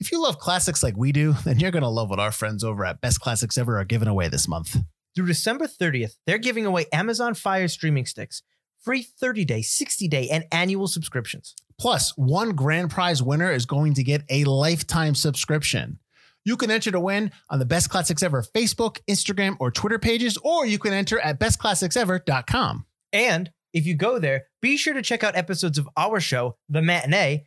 If you love classics like we do, then you're going to love what our friends over at Best Classics Ever are giving away this month. Through December 30th, they're giving away Amazon Fire streaming sticks, free 30 day, 60 day, and annual subscriptions. Plus, one grand prize winner is going to get a lifetime subscription. You can enter to win on the Best Classics Ever Facebook, Instagram, or Twitter pages, or you can enter at bestclassicsever.com. And if you go there, be sure to check out episodes of our show, The Matinee,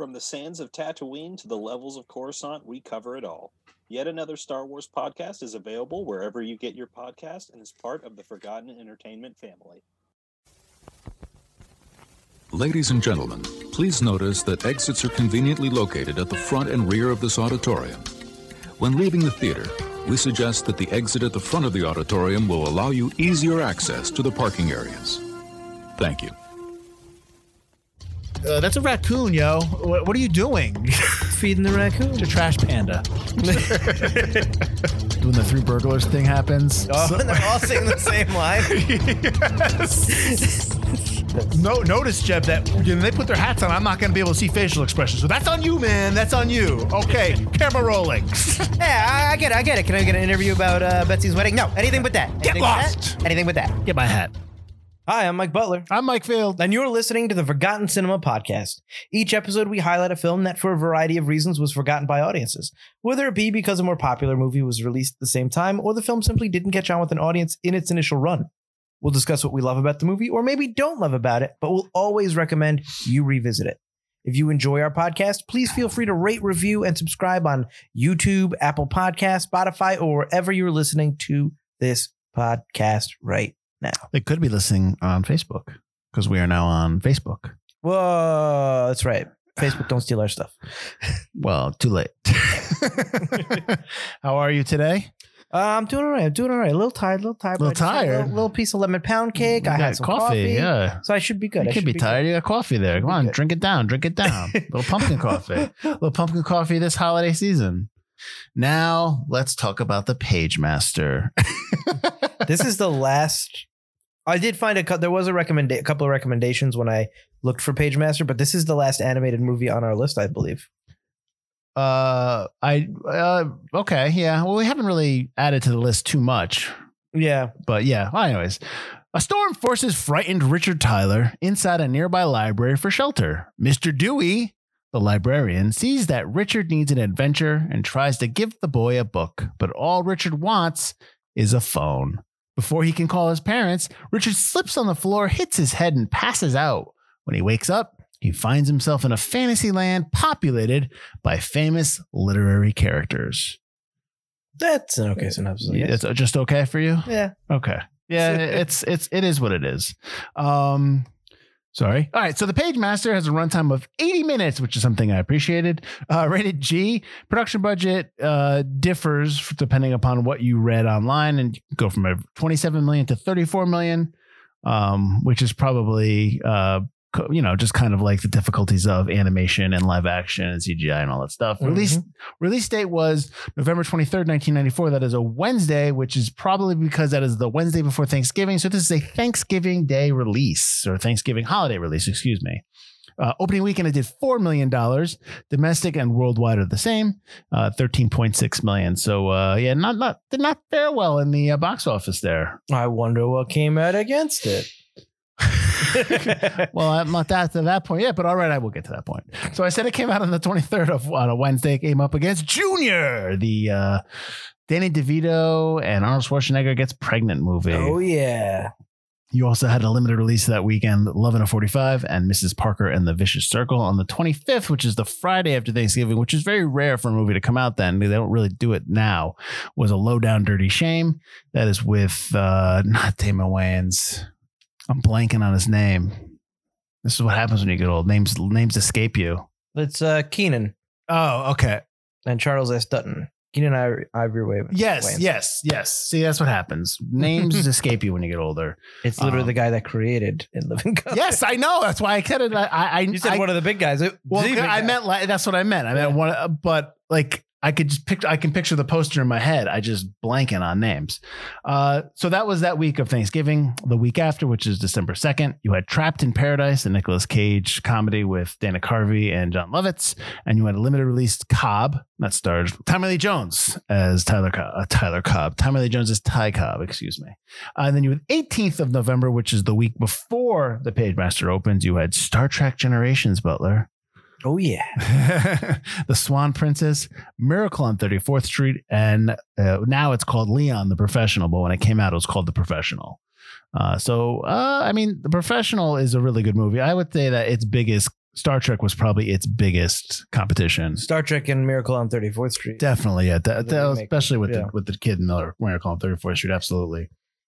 From the sands of Tatooine to the levels of Coruscant, we cover it all. Yet another Star Wars podcast is available wherever you get your podcast and is part of the Forgotten Entertainment family. Ladies and gentlemen, please notice that exits are conveniently located at the front and rear of this auditorium. When leaving the theater, we suggest that the exit at the front of the auditorium will allow you easier access to the parking areas. Thank you. Uh, that's a raccoon, yo. What, what are you doing? Feeding the raccoon. It's a trash panda. when the three burglars thing happens. Oh, and they're all singing the same line. No, notice, Jeb, that when they put their hats on, I'm not going to be able to see facial expressions. So that's on you, man. That's on you. Okay, camera rolling. yeah, I, I get it. I get it. Can I get an interview about uh, Betsy's wedding? No, anything but that. Get lost. That. Anything but that. Get my hat. Hi, I'm Mike Butler. I'm Mike Field. And you're listening to the Forgotten Cinema Podcast. Each episode, we highlight a film that, for a variety of reasons, was forgotten by audiences. Whether it be because a more popular movie was released at the same time, or the film simply didn't catch on with an audience in its initial run. We'll discuss what we love about the movie, or maybe don't love about it, but we'll always recommend you revisit it. If you enjoy our podcast, please feel free to rate, review, and subscribe on YouTube, Apple Podcasts, Spotify, or wherever you're listening to this podcast right now. They could be listening on Facebook because we are now on Facebook. Whoa, that's right. Facebook, don't steal our stuff. Well, too late. How are you today? Uh, I'm doing all right. I'm doing all right. A little tired. A little tired. but Little had A little, little piece of lemon pound cake. I had some coffee. Yeah. So I should be good. You I could should be tired. You got coffee there. Come on, good. drink it down. Drink it down. little pumpkin coffee. little pumpkin coffee this holiday season. Now let's talk about the Page Master. this is the last. I did find a there was a recommend a couple of recommendations when I looked for Page Master, but this is the last animated movie on our list, I believe. Uh, I uh, okay, yeah. Well, we haven't really added to the list too much, Yeah, but yeah. Well, anyways, a storm forces frightened Richard Tyler inside a nearby library for shelter. Mister Dewey, the librarian, sees that Richard needs an adventure and tries to give the boy a book, but all Richard wants is a phone. Before he can call his parents, Richard slips on the floor, hits his head, and passes out. When he wakes up, he finds himself in a fantasy land populated by famous literary characters. that's an okay synopsis. I guess. It's just okay for you? Yeah, Okay. Yeah, it's it's it is what it is. Um sorry. All right, so the Page Master has a runtime of 80 minutes, which is something I appreciated. Uh rated G. Production budget uh differs depending upon what you read online and you go from a 27 million to 34 million um which is probably uh you know, just kind of like the difficulties of animation and live action and CGI and all that stuff. Release release date was November 23rd, 1994. That is a Wednesday, which is probably because that is the Wednesday before Thanksgiving. So this is a Thanksgiving Day release or Thanksgiving holiday release, excuse me. Uh, opening weekend, it did $4 million. Domestic and worldwide are the same, uh, 13.6 million. So, uh, yeah, not, not, did not fare well in the uh, box office there. I wonder what came out against it. well, I'm not that to that point yet, but all right, I will get to that point. So I said it came out on the 23rd of on a Wednesday. It came up against Junior, the uh, Danny DeVito and Arnold Schwarzenegger gets pregnant movie. oh yeah, You also had a limited release that weekend, Love and a 45 and Mrs. Parker and the Vicious Circle on the 25th, which is the Friday after Thanksgiving, which is very rare for a movie to come out then. They don't really do it now. Was a low down dirty shame. That is with uh not Damon Wayans. I'm blanking on his name. This is what happens when you get old. Names names escape you. it's uh Keenen. Oh, okay. and Charles S. Dutton. Keenen I- Ivory Wayans. Yes, Wayans. yes, yes. See, that's what happens. Names escape you when you get older. It's literally Um, the guy that created In Living Color. Yes, I know. That's why I said it. I, I, You said I, one of the big guys. It- Well, the big I guy. meant like that's what I meant. I meant Yeah. one, but like I could just picture. I can picture the poster in my head. I just blanking on names. Uh, so that was that week of Thanksgiving. The week after, which is December second, you had Trapped in Paradise, the Nicolas Cage comedy with Dana Carvey and Jon Lovitz, and you had a limited release Cobb that starred Tommy Lee Jones as Tyler Co- uh, Tyler Cobb. Tommy Lee Jones as Ty Cobb. Excuse me. Uh, and then you had 18th of November, which is the week before the Page Master opens. You had Star Trek Generations, Butler. Oh yeah. the Swan Princess, Miracle on 34th Street, and uh, now it's called Leon the Professional. But when it came out, it was called The Professional. Uh, so, uh, I mean, The Professional is a really good movie. I would say that its biggest Star Trek was probably its biggest competition. Star Trek and Miracle on 34th Street. Definitely, yeah. That, that- especially with yeah. the with the kid in Miracle on 34th Street. Absolutely.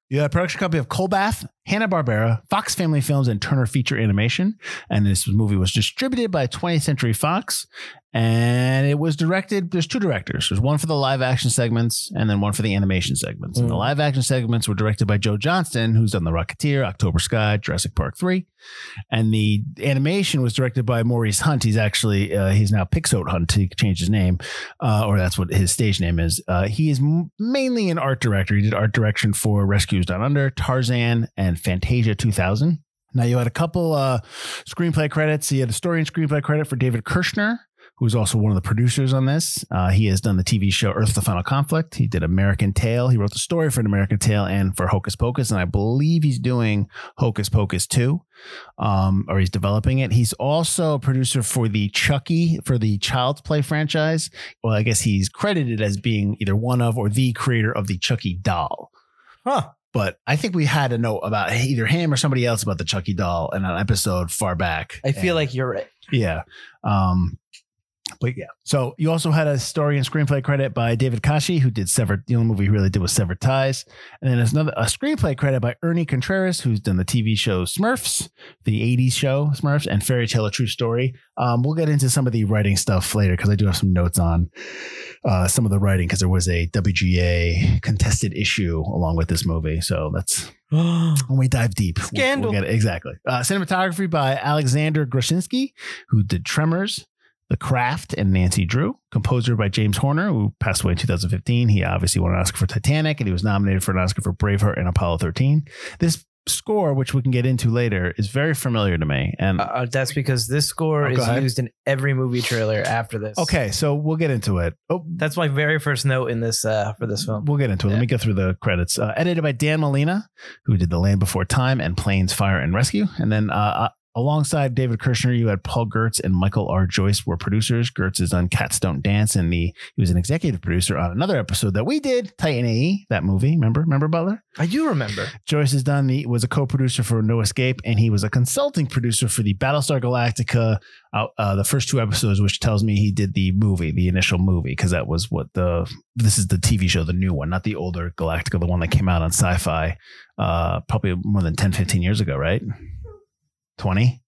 You had a production company of Colbath, Hanna Barbera, Fox Family Films, and Turner Feature Animation. And this movie was distributed by 20th Century Fox. And it was directed. There's two directors. There's one for the live action segments, and then one for the animation segments. And the Mm. live action segments were directed by Joe Johnston, who's done The Rocketeer, October Sky, Jurassic Park Three, and the animation was directed by Maurice Hunt. He's actually uh, he's now Pixote Hunt. He changed his name, uh, or that's what his stage name is. Uh, he is mainly an art director. He did art direction for Rescues Down Under, Tarzan, and Fantasia 2000. Now you had a couple uh, screenplay credits. You had a story and screenplay credit for David Kirshner, who's also one of the producers on this. Uh, he has done the TV show Earth: The Final Conflict. He did American Tale. He wrote the story for an American Tale and for Hocus Pocus, and I believe he's doing Hocus Pocus 2 um, or he's developing it. He's also a producer for the Chucky for the Child's Play franchise. Well, I guess he's credited as being either one of or the creator of the Chucky doll. Huh. But I think we had a note about either him or somebody else about the Chucky doll in an episode far back. I feel And- like you're right. yeah. Um, but yeah. So you also had a story and screenplay credit by David Casci, who did Severed. The only movie he really did was Severed Ties. And then there's another a screenplay credit by Ernie Contreras, who's done the TV show Smurfs, the 80s show Smurfs, and Fairy Tale A True Story. Um, we'll get into some of the writing stuff later because I do have some notes on uh, some of the writing because there was a WGA contested issue along with this movie. So that's when we dive deep. we'll- Scandal. We'll, get it. Exactly. Uh, cinematography by Alexander Gruszynski, who did Tremors, The Craft, and Nancy Drew. Composer by James Horner, who passed away in 2015. He obviously won an Oscar for Titanic, and he was nominated for an Oscar for Braveheart and Apollo 13. This score, which we can get into later, is very familiar to me. And Uh, that's because this score Oh, is ahead. used in every movie trailer after this. okay, so we'll get into it. Oh, That's my very first note in this uh, for this film. We'll get into it. Let me go through the credits. Uh, edited by Dan Molina, who did The Land Before Time and Planes, Fire, and Rescue. And then uh, uh, alongside David Kirshner, you had Paul Gertz and Michael R. Joyce were producers. Gertz is on Cats Don't Dance, and the he was an executive producer on another episode that we did, Titan AE, that movie. Remember? Remember Butler? I do remember. Joyce has done the was a co-producer for No Escape, and he was a consulting producer for the Battlestar Galactica, uh, uh, the first two episodes, which tells me he did the movie, the initial movie, because that was what the this is the TV show, the new one, not the older Galactica, the one that came out on Sci-Fi, uh, probably more than 10, 15 years ago, right? Twenty.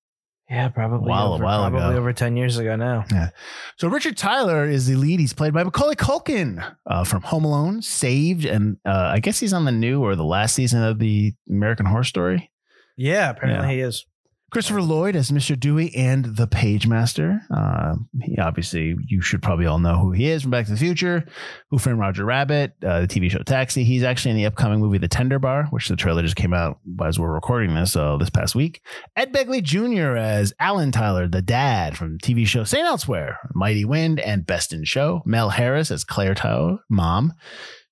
Yeah, probably. While- a over, while probably ago. over ten years ago now. Yeah. So Richard Tyler is the lead. He's played by Macaulay Culkin uh, from Home Alone, Saved, and uh, I guess he's on the new or the last season of the American Horror Story. Yeah, apparently Yeah. he is. Christopher Lloyd as Mr. Dewey and the Page Master. Uh, he obviously, you should probably all know who he is from Back to the Future, Who Framed Roger Rabbit, uh, the TV show Taxi. He's actually in the upcoming movie The Tender Bar, which the trailer just came out as we're recording this uh, this past week. Ed Begley Jr. as Alan Tyler, the dad from TV show St. Elsewhere, Mighty Wind, and Best in Show. Mel Harris as Claire Tyler, mom.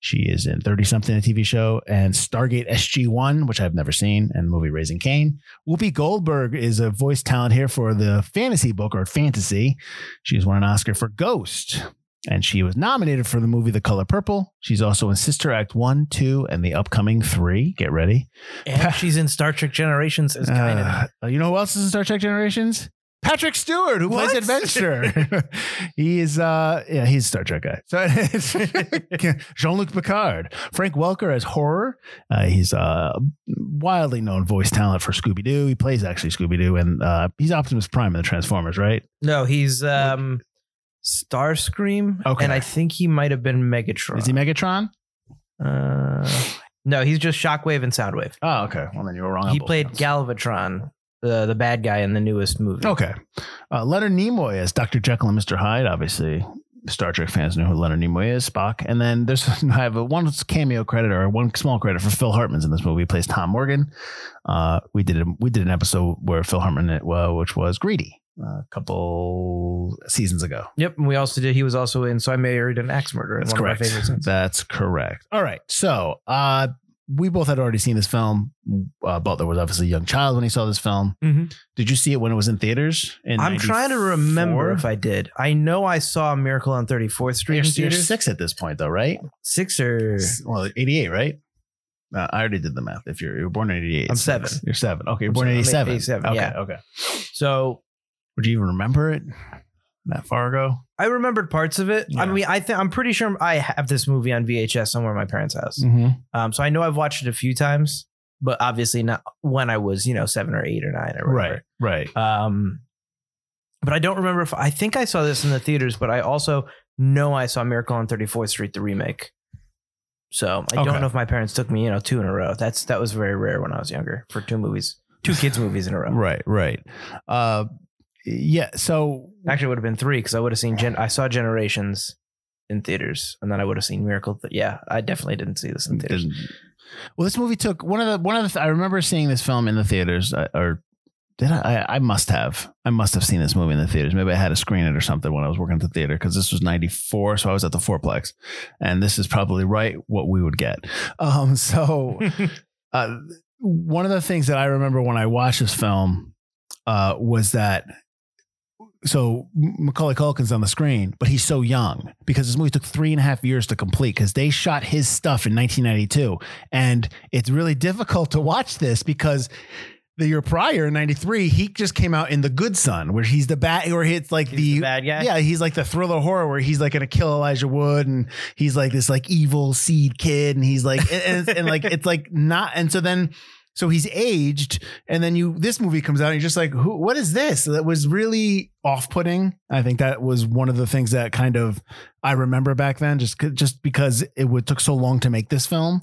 She is in 30 something, a TV show, and Stargate SG1, which I've never seen, and the movie Raising Cain. Whoopi Goldberg is a voice talent here for the fantasy book or fantasy. She's won an Oscar for Ghost, and she was nominated for the movie The Color Purple. She's also in Sister Act 1, 2, and the upcoming 3. Get ready. And she's in Star Trek Generations as kind Uh, you know who else is in Star Trek Generations? Patrick Stewart, who plays What? Adventure. he is, uh, yeah, he's a Star Trek guy. So Jean Luc Picard, Frank Welker as Horror. Uh, he's a wildly known voice talent for Scooby Doo. He plays actually Scooby Doo, and uh, he's Optimus Prime in the Transformers, right? No, he's um Starscream. Okay. And I think he might have been Megatron. Is he Megatron? Uh, no, he's just Shockwave and Soundwave. Oh, okay. Well, then you were wrong. He played counts. Galvatron, the the bad guy in the newest movie. Okay. Uh, Leonard Nimoy as Dr. Jekyll and Mr. Hyde. Obviously, Star Trek fans know who Leonard Nimoy is, Spock. And then there's I have a one cameo credit or one small credit for Phil Hartman's in this movie. He plays Tom Morgan. Uh, we did a, we did an episode where Phil Hartman, uh, which was Greedy, uh, a couple seasons ago. Yep, and we also did. He was also in So I Married an Axe Murderer. That's one correct. Of my favorite. That's correct. All right. So uh, we both had already seen this film. Uh, Butler was obviously a young child when he saw this film. Mhm. Did you see it when it was in theaters? In I'm trying to remember if I did. I know I saw Miracle on 34th Street You're, in you're theaters. six at this point, though, right? Six or Well, 88, right? Uh, I already did the math. If you're, you were born in 88, I'm six. seven. You're seven. Okay, you're I'm born in 87. 87, Okay, yeah. okay. so. Would you even remember it that far ago? I remembered parts of it. I mean, I think I'm pretty sure I have this movie on VHS somewhere in my parents' house. Mm-hmm. Um, so I know I've watched it a few times, but obviously not when I was, you know, seven or eight or nine or whatever. Right, right. Um, but I don't remember if I think I saw this in the theaters, but I also know I saw Miracle on 34th Street, the remake. So I Okay. don't know if my parents took me, you know, two in a row. That's that was very rare when I was younger for two movies, two kids movies in a row. Right, right. Uh, yeah. So Actually, it would have been three because I would have seen. Gen- I saw Generations in theaters, and then I would have seen Miracle. Yeah, I definitely didn't see this in theaters. Well, this movie took one of the one of the. Th- I remember seeing this film in the theaters, uh, or did I, I? I must have. I must have seen this movie in the theaters. Maybe I had to screen it or something when I was working at the theater because this was '94, so I was at the fourplex, and this is probably right what we would get. Um, so uh, one of the things that I remember when I watched this film uh, was that so Macaulay Culkin's on the screen, but he's so young because this movie took three and a half years to complete because they shot his stuff in 1992, and it's really difficult to watch this because the year prior in 93 he just came out in the good son where he's the bad or it's like the, the bad guy? yeah he's like the thriller horror where he's like gonna kill elijah wood and he's like this like evil seed kid and he's like and, and, and like it's like not and so then so he's aged and then you this movie comes out and you're just like who what is this? That was really off-putting. I think that was one of the things that kind of i remember back then just just because it would took so long to make this film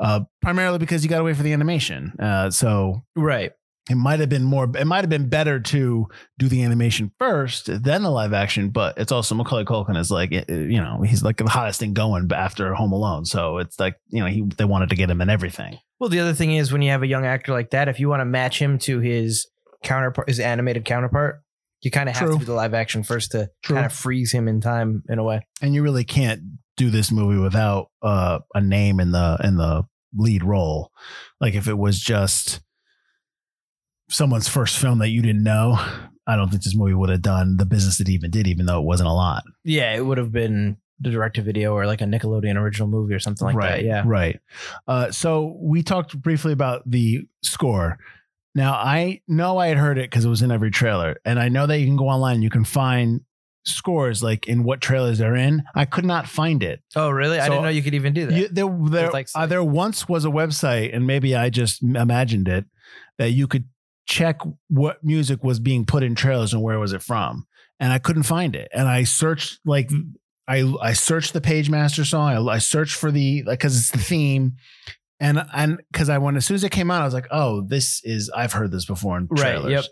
uh primarily because you got to wait for the animation uh so right. it might have been more it might have been better to do the animation first then the live action but it's also macaulay culkin is like eh, eh, you know he's like the hottest thing going after home alone so it's like you know he they wanted to get him in everything Well, the other thing is when you have a young actor like that, if you want to match him to his counterpart, his animated counterpart, you kind of have True. to do the live action first to True. kind of freeze him in time in a way. and you really can't do this movie without uh, a name in the in the lead role. Like if it was just someone's first film that you didn't know, I don't think this movie would have done the business it even did, even though it wasn't a lot. Yeah, it would have been the direct to video or like a Nickelodeon original movie or something like right. that. Yeah. Right. Uh, so we talked briefly about the score. Now I know I had heard it because it was in every trailer, and I know that you can go online and you can find scores like in what trailers they're in. I could not find it. Oh, really? I didn't know you could even do that. You, there, there, like- uh, there once was a website, and maybe I just imagined it that you could check what music was being put in trailers and where was it from, and I couldn't find it. And I searched like I I searched the Page Master song. I, I searched for the like because it's the theme. And and because I when as soon as it came out, I was like, oh, this is I've heard this before in Right, trailers. yep.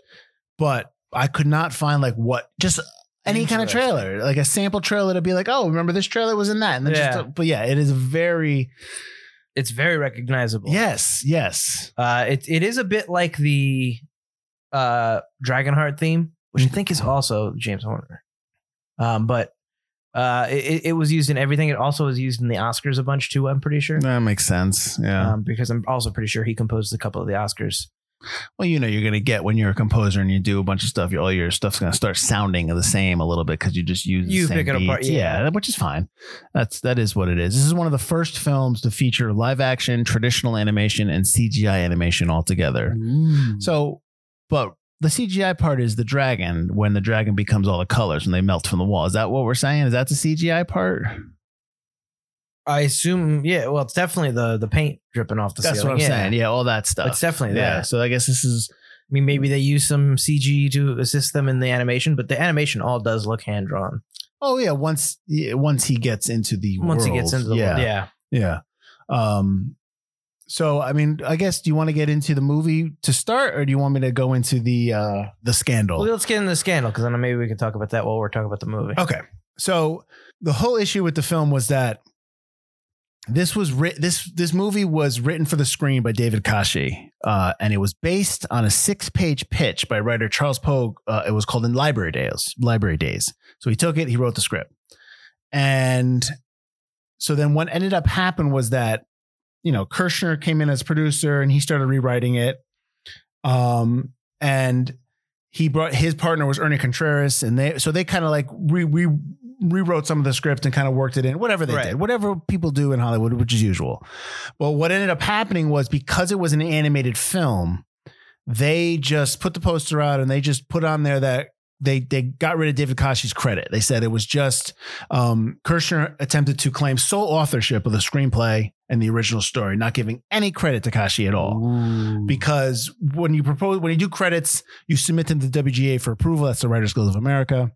But I could not find like what just any kind of trailer, like a sample trailer to be like, oh, remember this trailer was in that, and then Yeah. just but yeah, it is very It's very recognizable. yes, yes, Uh, it it is a bit like the uh Dragonheart theme, which I think is also James Horner. Um, but uh, it, it was used in everything. It also was used in the Oscars a bunch too. I'm pretty sure. that makes sense. Yeah. Um, because I'm also pretty sure he composed a couple of the Oscars. well, you know, you're gonna get when you're a composer and you do a bunch of stuff. All your stuff's gonna start sounding the same a little bit because you just use the You same pick it apart, beats. yeah. which is fine. That's that is what it is. This is one of the first films to feature live action, traditional animation, and CGI animation all together. So, but the CGI part is the dragon when the dragon becomes all the colors and they melt from the wall. Is that what we're saying? Is that the CGI part? I assume, yeah. Well, it's definitely the the paint dripping off the That's ceiling. what I'm yeah. saying. Yeah, all that stuff. It's definitely yeah. there. So I guess this is I mean, maybe they use some CG to assist them in the animation, but the animation all does look hand drawn. Oh yeah, once yeah, once he gets into the Once he gets into the yeah, world. Yeah. yeah. Um, so I mean, I guess do you want to get into the movie to start, or do you want me to go into the uh the scandal? Well, let's get into the scandal because then maybe we can talk about that while we're talking about the movie. Okay. So the whole issue with the film was that this was writ- this this movie was written for the screen by David Casci, uh, and it was based on a six page pitch by writer Charles Pogue. Uh, it was called "In Library Days." Library Days. So he took it, he wrote the script, and so then what ended up happening was that you know Kirshner came in as producer and he started rewriting it, um, and he brought his partner was Ernie Contreras, and they so they kind of like re, re rewrote some of the script and kind of worked it in, whatever they Right. did, whatever people do in Hollywood, which is usual. Well, what ended up happening was because it was an animated film, they just put the poster out and they just put on there that they they got rid of David Casci's credit. They said it was just um, Kirshner attempted to claim sole authorship of the screenplay and the original story, not giving any credit to Casci at all because when you propose when you do credits, you submit them to the WGA for approval. That's the Writers Guild of America.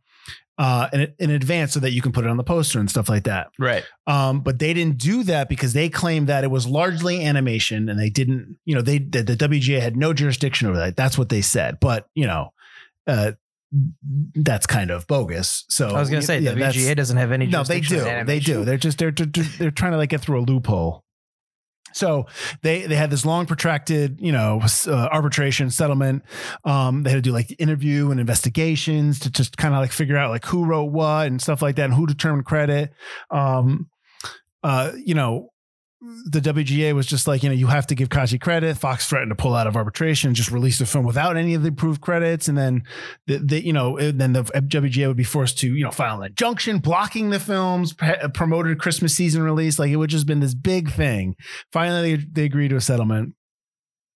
Uh, in, in advance so that you can put it on the poster and stuff like that. Right. Um, but they didn't do that because they claimed that it was largely animation and they didn't, you know, they the, the WGA had no jurisdiction over that. That's what they said. But you know, uh, that's kind of bogus. So I was going to say, yeah, WGA doesn't have any no, they do. They do. They're just they're they're, they're trying to like get through a loophole. So they they had this long protracted you know uh, arbitration settlement. Um, they had to do like the interview and investigations to just kind of like figure out like who wrote what and stuff like that and who determined credit. Um, uh, you know. The WGA was just like, you know, you have to give Casci credit. Fox threatened to pull out of arbitration, just release the film without any of the approved credits. And then the, the you know then the WGA would be forced to you know file an injunction blocking the film's pre- uh, promoted Christmas season release. Like it would just been this big thing. Finally, they, they agreed to a settlement.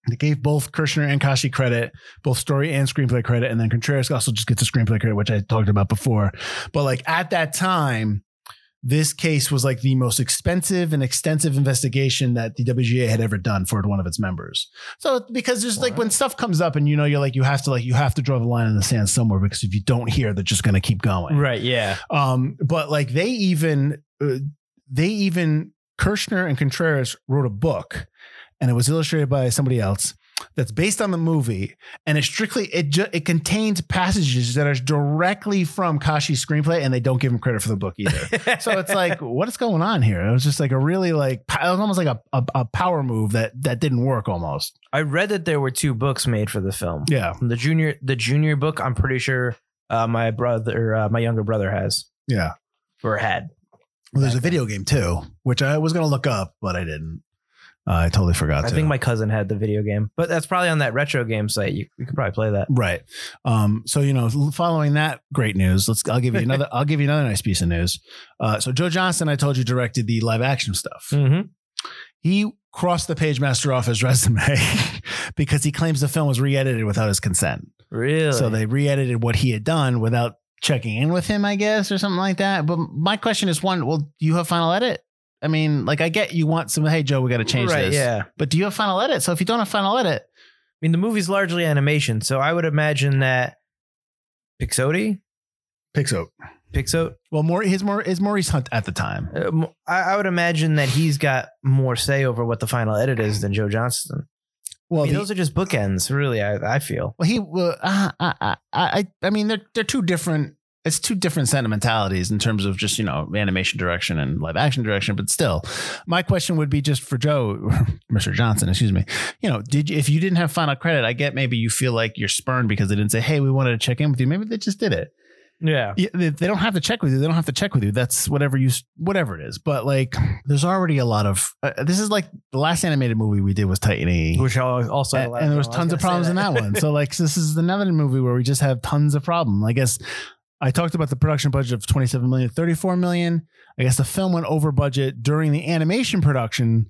They gave both Kirshner and Casci credit, both story and screenplay credit, and then Contreras also just gets a screenplay credit, which I talked about before. But like at that time, this case was like the most expensive and extensive investigation that the WGA had ever done for one of its members. So because there's like when stuff comes up and you know you're like you have to like you have to draw the line in the sand somewhere because if you don't hear they're just going to keep going. Right. Yeah. Um but like they even uh, they even Kirshner and Contreras wrote a book and it was illustrated by somebody else that's based on the movie and it strictly it ju- it contains passages that are directly from Casci's screenplay and they don't give him credit for the book either. so it's like what is going on here? It was just like a really like it was almost like a, a, a power move that that didn't work almost. I read that there were two books made for the film. Yeah. The junior, the junior book, I'm pretty sure uh, my brother, uh, my younger brother has Yeah. or had. Well, there's a video game too, which I was going to look up, but I didn't. Uh, I totally forgot. I to. think my cousin had the video game, but that's probably on that retro game site. You, you could probably play that. Right. Um, so you know, following that great news, let's. I'll give you another. I'll give you another nice piece of news. Uh, so Joe Johnston, I told you, directed the live action stuff. Mm-hmm. He crossed the page master off his resume because he claims the film was re-edited without his consent. Really? So they re-edited what he had done without checking in with him, I guess, or something like that. But my question is, one, well, do you have final edit? I mean, like, I get you want some. Hey, Joe, we got to change right, this. Yeah. But do you have final edit? So if you don't have final edit, I mean, the movie's largely animation, so I would imagine that Pixote, Pixo. Pixote, Well, more his more is Maurice Hunt at the time. uh, m- I, I would imagine that he's got more say over what the final edit is than Joe Johnston. Well, I mean, the- those are just bookends, really. I, I feel. well, he. Well, uh, I, I, I, I mean, they're they're two different. It's two different sentimentalities in terms of just you know animation direction and live action direction. But still, my question would be just for Joe, Mr. Johnson, excuse me. You know, did you, if you didn't have final credit, I get maybe you feel like you're spurned because they didn't say, hey, we wanted to check in with you. Maybe they just did it. Yeah. Yeah, they, don't have to check with you. They don't have to check with you. That's whatever you, whatever it is. But like, there's already a lot of. Uh, this is like the last animated movie we did was Titan E. Which al- also and, and there was tons of gonna say problems in that one. So like, this is another movie where we just have tons of problem. I guess I talked about the production budget of 27 million, 34 million. I guess the film went over budget during the animation production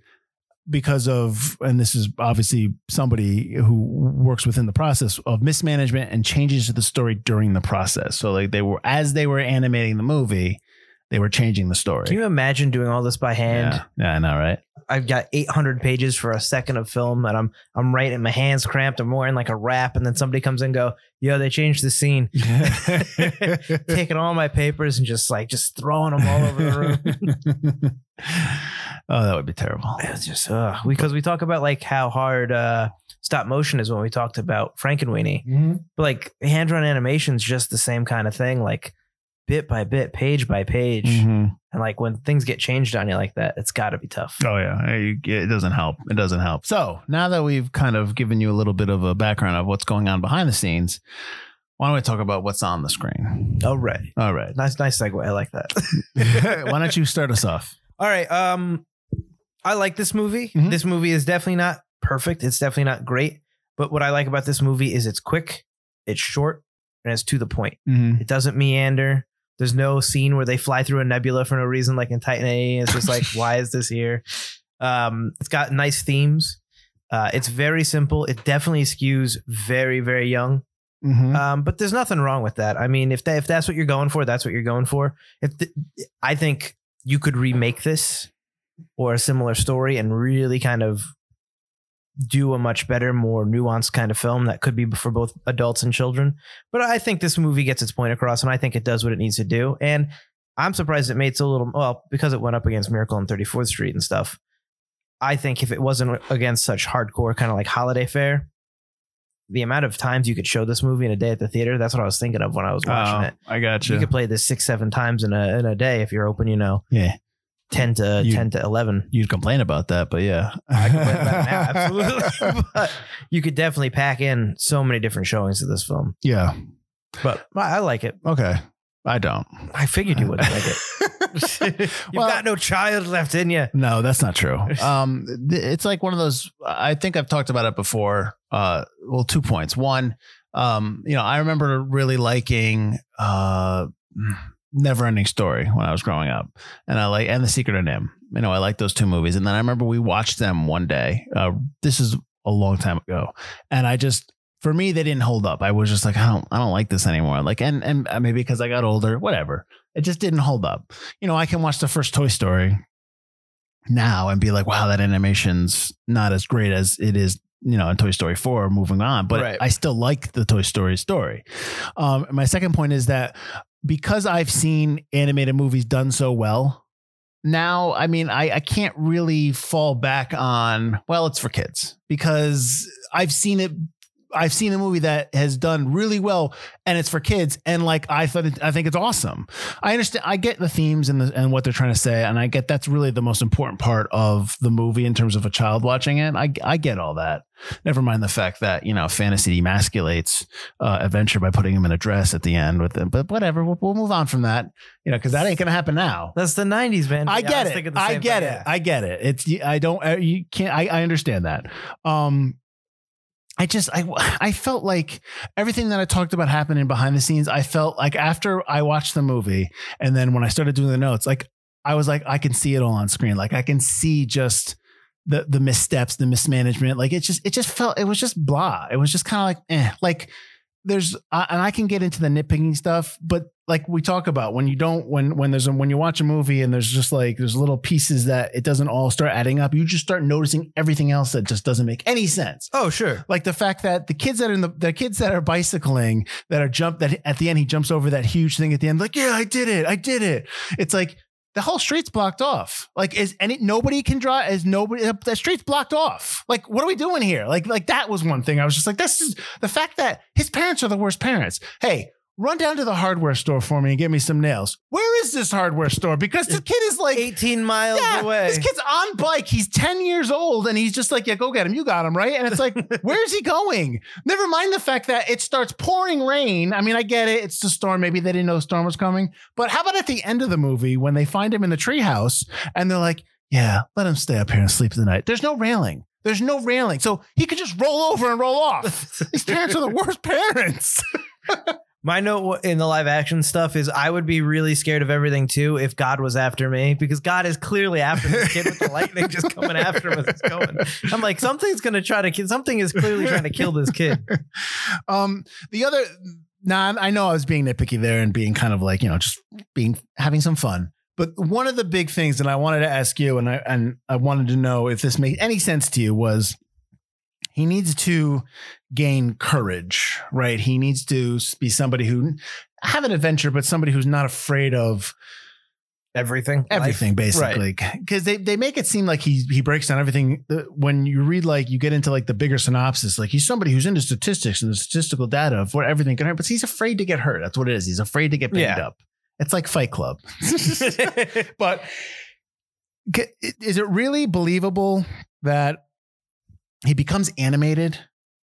because of, and this is obviously somebody who works within the process of mismanagement and changes to the story during the process. So like they were, as they were animating the movie, they were changing the story. Can you imagine doing all this by hand? yeah. yeah, I know, right? I've got 800 pages for a second of film, and I'm I'm writing. My hands cramped. I'm wearing like a wrap, and then somebody comes in and go, "Yo, they changed the scene." Taking all my papers and just like just throwing them all over the room. oh, that would be terrible. It's just uh, because we talk about like how hard uh, stop motion is when we talked about Frankenweenie, but like hand drawn animation is just the same kind of thing, like bit by bit, page by page, Mhm. and like when things get changed on you like that, it's got to be tough. Oh yeah, it doesn't help. It doesn't help. So now that we've kind of given you a little bit of a background of what's going on behind the scenes, why don't we talk about what's on the screen? All right, All right. nice, nice segue. I like that. why don't you start us off? All right. Um, I like this movie. Mhm. This movie is definitely not perfect. It's definitely not great. But what I like about this movie is it's quick, it's short, and it's to the point. Mhm. It doesn't meander. There's no scene where they fly through a nebula for no reason, like in Titan A. It's just like, why is this here? Um, it's got nice themes. Uh, it's very simple. It definitely skews very, very young. Mhm. Um, but there's nothing wrong with that. I mean, if that, if that's what you're going for, that's what you're going for. If the, I think you could remake this or a similar story and really kind of do a much better, more nuanced kind of film that could be for both adults and children. But I think this movie gets its point across, and I think it does what it needs to do. And I'm surprised it made so little. Well, because it went up against Miracle on 34th Street and stuff. I think if it wasn't against such hardcore kind of like holiday fare, the amount of times you could show this movie in a day at the theater, that's what I was thinking of when I was watching Oh, it. I got You you. could play this six, seven times in a in a day if you're open, you know, Yeah, ten to You- ten to eleven. you'd complain about that, but yeah, I play that now, absolutely. but you could definitely pack in so many different showings of this film. yeah. But I like it. Okay, I don't. I figured you would like it. You've Well- got no child left in you. No, that's not true. Um, it's like one of those. I think I've talked about it before. Uh, well, two points. One, um, you know, I remember really liking uh, Never Ending Story when I was growing up, and I like and The Secret of NIMH. You know, I like those two movies, and then I remember we watched them one day. Uh, this is a long time ago, and I just. For me, they didn't hold up. I was just like, I don't, I don't like this anymore. Like, and and maybe because I got older, whatever. It just didn't hold up. You know, I can watch the first Toy Story now and be like, wow, that animation's not as great as it is, you know, in Toy Story 4 moving on. But Right. I still like the Toy Story story. Um, my second point is that because I've seen animated movies done so well, now, I mean, I, I can't really fall back on, well, it's for kids because I've seen it. I've seen a movie that has done really well and it's for kids. And like, I thought, it, I think it's awesome. I understand. I get the themes and the, and what they're trying to say, and I get that's really the most important part of the movie in terms of a child watching it. I I get all that. Never mind the fact that you know fantasy emasculates uh, adventure by putting him in a dress at the end with them. But whatever, we'll, we'll move on from that. You know, because that ain't gonna happen now. That's the '90s, man. I get was it. the I get thing, it. yeah. I get it. It's I don't uh, you can't. I, I understand that. Um, I just I I felt like everything that I talked about happening behind the scenes. I felt like after I watched the movie and then when I started doing the notes, like I was like I can see it all on screen. Like I can see just the the missteps, the mismanagement. Like it just it just felt it was just blah. It was just kind of like eh. Like there's uh, and I can get into the nitpicking stuff, but like we talk about when you don't when when there's a, when you watch a movie and there's just like there's little pieces that it doesn't all start adding up. You just start noticing everything else that just doesn't make any sense Oh, sure. like the fact that the kids that are in the the kids that are bicycling that are jump that at the end he jumps over that huge thing at the end like yeah I did it I did it it's like the whole street's blocked off. Like is it nobody can drive is nobody the street's blocked off. Like what are we doing here? Like like that was one thing. I was just like this is the fact that his parents are the worst parents. Hey run down to the hardware store for me and get me some nails where is this hardware store because the kid is like 18 miles yeah, away. This kid's on bike. He's 10 years old and he's just like, yeah, go get him. You got him, right? And it's like, where's he going? Never mind the fact that it starts pouring rain. I mean, I get it. It's the storm. Maybe they didn't know the storm was coming. But how about at the end of the movie when they find him in the treehouse and they're like, yeah, let him stay up here and sleep the night. There's no railing. There's no railing. So he could just roll over and roll off. These parents are the worst parents. My note in the live action stuff is I would be really scared of everything too if God was after me because God is clearly after this kid with the lightning just coming after him as it's going. I'm like, something's gonna try to kill. Something is clearly trying to kill this kid. um, the other, nah, I know I was being nitpicky there and being kind of like, you know, just being having some fun. But one of the big things, that I wanted to ask you, and I and I wanted to know if this made any sense to you, was he needs to gain courage, right? He needs to be somebody who have an adventure, but somebody who's not afraid of Everything. everything, basically. Because they, they make it seem like he he breaks down everything. When you read like you get into like the bigger synopsis, like he's somebody who's into statistics and the statistical data of what everything can hurt, but he's afraid to get hurt. That's what it is. He's afraid to get banged Yeah. up. It's like Fight Club. but is it really believable that he becomes animated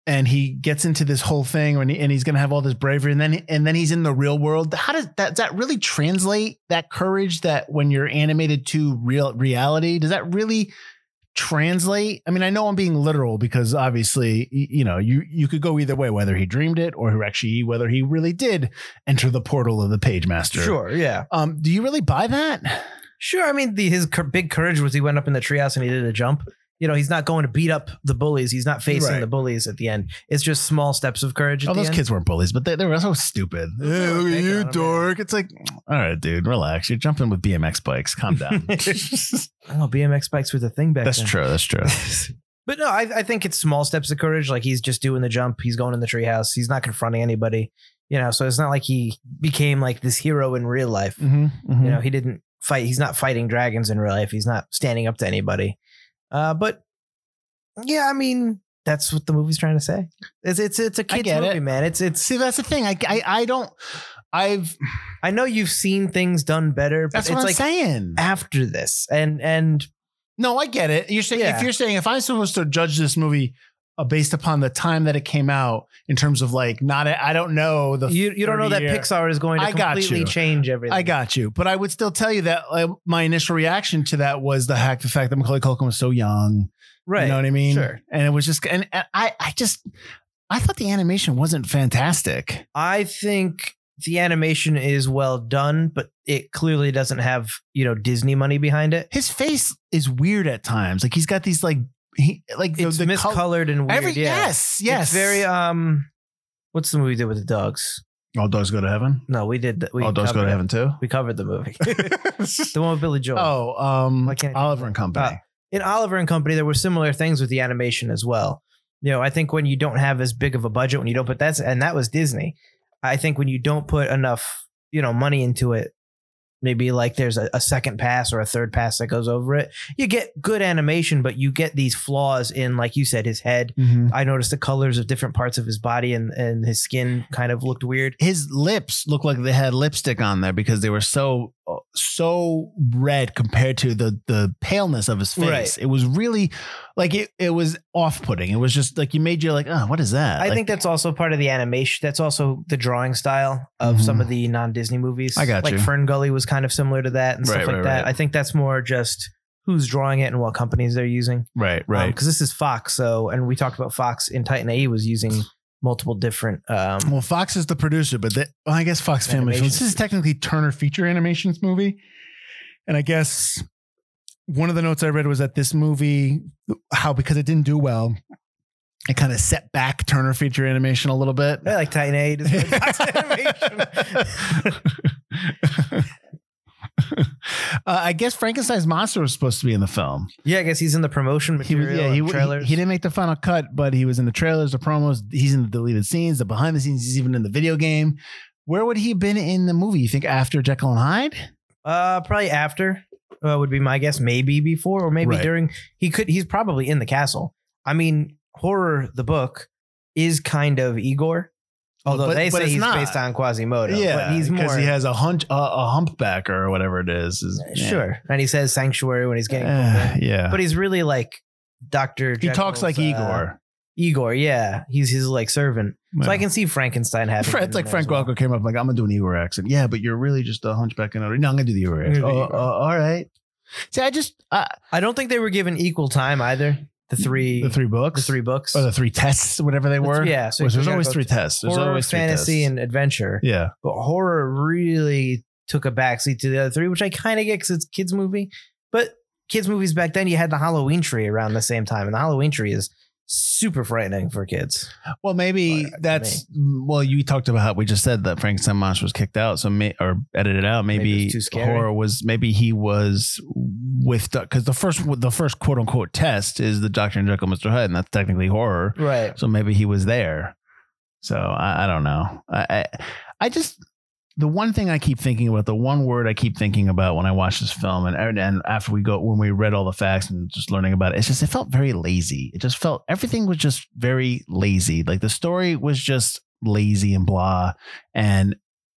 and he gets into this whole thing and, he, and he's going to have all this bravery and then and then he's in the real world how does that does that really translate that courage that when you're animated to real reality does that really translate i mean i know i'm being literal because obviously you know you you could go either way whether he dreamed it or who actually whether he really did enter the portal of the page master Sure. Yeah. um do you really buy that Sure. I mean, the, his big courage was he went up in the treehouse and he did a jump. You know, he's not going to beat up the bullies. He's not facing Right. the bullies at the end. It's just small steps of courage. At Oh, the those end. kids weren't bullies, but they, they were so stupid. They were Hey, look at picking you, on 'em, yeah. dork. It's like, all right, dude, relax. You're jumping with BMX bikes. Calm down. Oh, BMX bikes were the thing back That's then. true. That's true. But no, I, I think it's small steps of courage. Like he's just doing the jump. He's going in the treehouse. He's not confronting anybody. You know, so it's not like he became like this hero in real life. Mm-hmm, You know, he didn't fight. He's not fighting dragons in real life. He's not standing up to anybody. Uh, but yeah, I mean, that's what the movie's trying to say. It's it's it's a kids movie, it. man. It's it's. See, that's the thing. I, I, I don't. I've. I know you've seen things done better, but That's it's what I'm like saying. after this, and and No, I get it. You're saying Yeah. if you're saying if I'm supposed to judge this movie uh, based upon the time that it came out in terms of like not I don't know the you you don't know that year- Pixar is going to I got completely you. change everything. I got you, but I would still tell you that uh, my initial reaction to that was the hack, the fact that Macaulay Culkin was so young. right. You know what I mean? Sure. And it was just, and, and I, I just, I thought the animation wasn't fantastic. I think the animation is well done, but it clearly doesn't have, you know, Disney money behind it. His face is weird at times. Like he's got these like, he like the, It's the col- miscolored and weird. Every yeah. yes, yes. It's very um what's the movie we did with the dogs? All dogs go to heaven. No, we did that. We All dogs go to it. heaven too. We covered the movie. the one with Billy Joel. oh, um, Why can't Oliver and? Company. Uh, in Oliver and Company, there were similar things with the animation as well. You know, I think when you don't have as big of a budget, when you don't put that's and that was Disney. I think when you don't put enough, you know, money into it, maybe like there's a, a second pass or a third pass that goes over it, you get good animation, but you get these flaws in, like you said, his head. Mhm. I noticed the colors of different parts of his body and, and his skin kind of looked weird. His lips looked like they had lipstick on there because they were so so red compared to the the paleness of his face. Right. It was really like it. It was off putting. It was just like you made you like, oh, what is that? I Like, think that's also part of the animation. That's also the drawing style of Mhm. some of the non Disney movies. I got like you. Fern Gully was kind of similar to that and Right, stuff like right, that. right. I think that's more just who's drawing it and what companies they're using. right, right. Because this is Fox, so and we talked about Fox in Titan AE was using multiple different. Um, well, Fox is the producer, but the, well, I guess Fox Family. Animation. This is technically Turner Feature Animations movie, and I guess one of the notes I read was that this movie, how because it didn't do well, it kind of set back Turner Feature Animation a little bit. I like Titan AE. just like Fox Animation. uh, I guess Frankenstein's monster was supposed to be in the film. yeah, I guess he's in the promotion He was, material. yeah, he, and he, he didn't make the final cut, but he was in the trailers, the promos. He's in the deleted scenes, the behind the scenes. He's even in the video game. Where would he have been in the movie? You think after Jekyll and Hyde? Uh, probably after uh, would be my guess. Maybe before, or maybe Right. during. He could. He's probably in the castle. I mean, horror. The book is kind of Igor, although But- they but say he's not. based on Quasimodo. yeah, but he's because he has a hunch, uh, a humpback or whatever it is. is yeah. sure, and he says sanctuary when he's getting. Uh, yeah, But he's really like Doctor. he talks like Igor. Igor, yeah, he's his like servant. So I can see Frankenstein having. Fred, it's like Frank well. Welker came up like I'm gonna do an Igor accent. Yeah, but you're really just a hunchback and no, I'm gonna do the Igor accent. Oh, Igor. uh, all right. See, I just uh, I don't think they were given equal time either. The three, the three books, the three books, or the three tests, whatever they The were. yeah, so there's always three tests. There's horror, always three fantasy, tests. and adventure. yeah. but horror really took a backseat to the other three, which I kind of get because it's kids movie. But kids movies back then, you had the Halloween tree around the same time, and the Halloween tree is super frightening for kids. Well, maybe that's well. You talked about how we just said that Frankenstein monster was kicked out, so may, or edited out. Maybe Maybe, horror was maybe he was with because the first the first quote unquote test is the Doctor and Jekyll, Mister Hyde, and that's technically horror. Right. So maybe he was there. So I, I don't know. I, I I just the one thing I keep thinking about, the one word I keep thinking about when I watch this film, and and after we go when we read all the facts and just learning about it, it's just it felt very lazy. It just felt everything was just very lazy. Like the story was just lazy and blah. And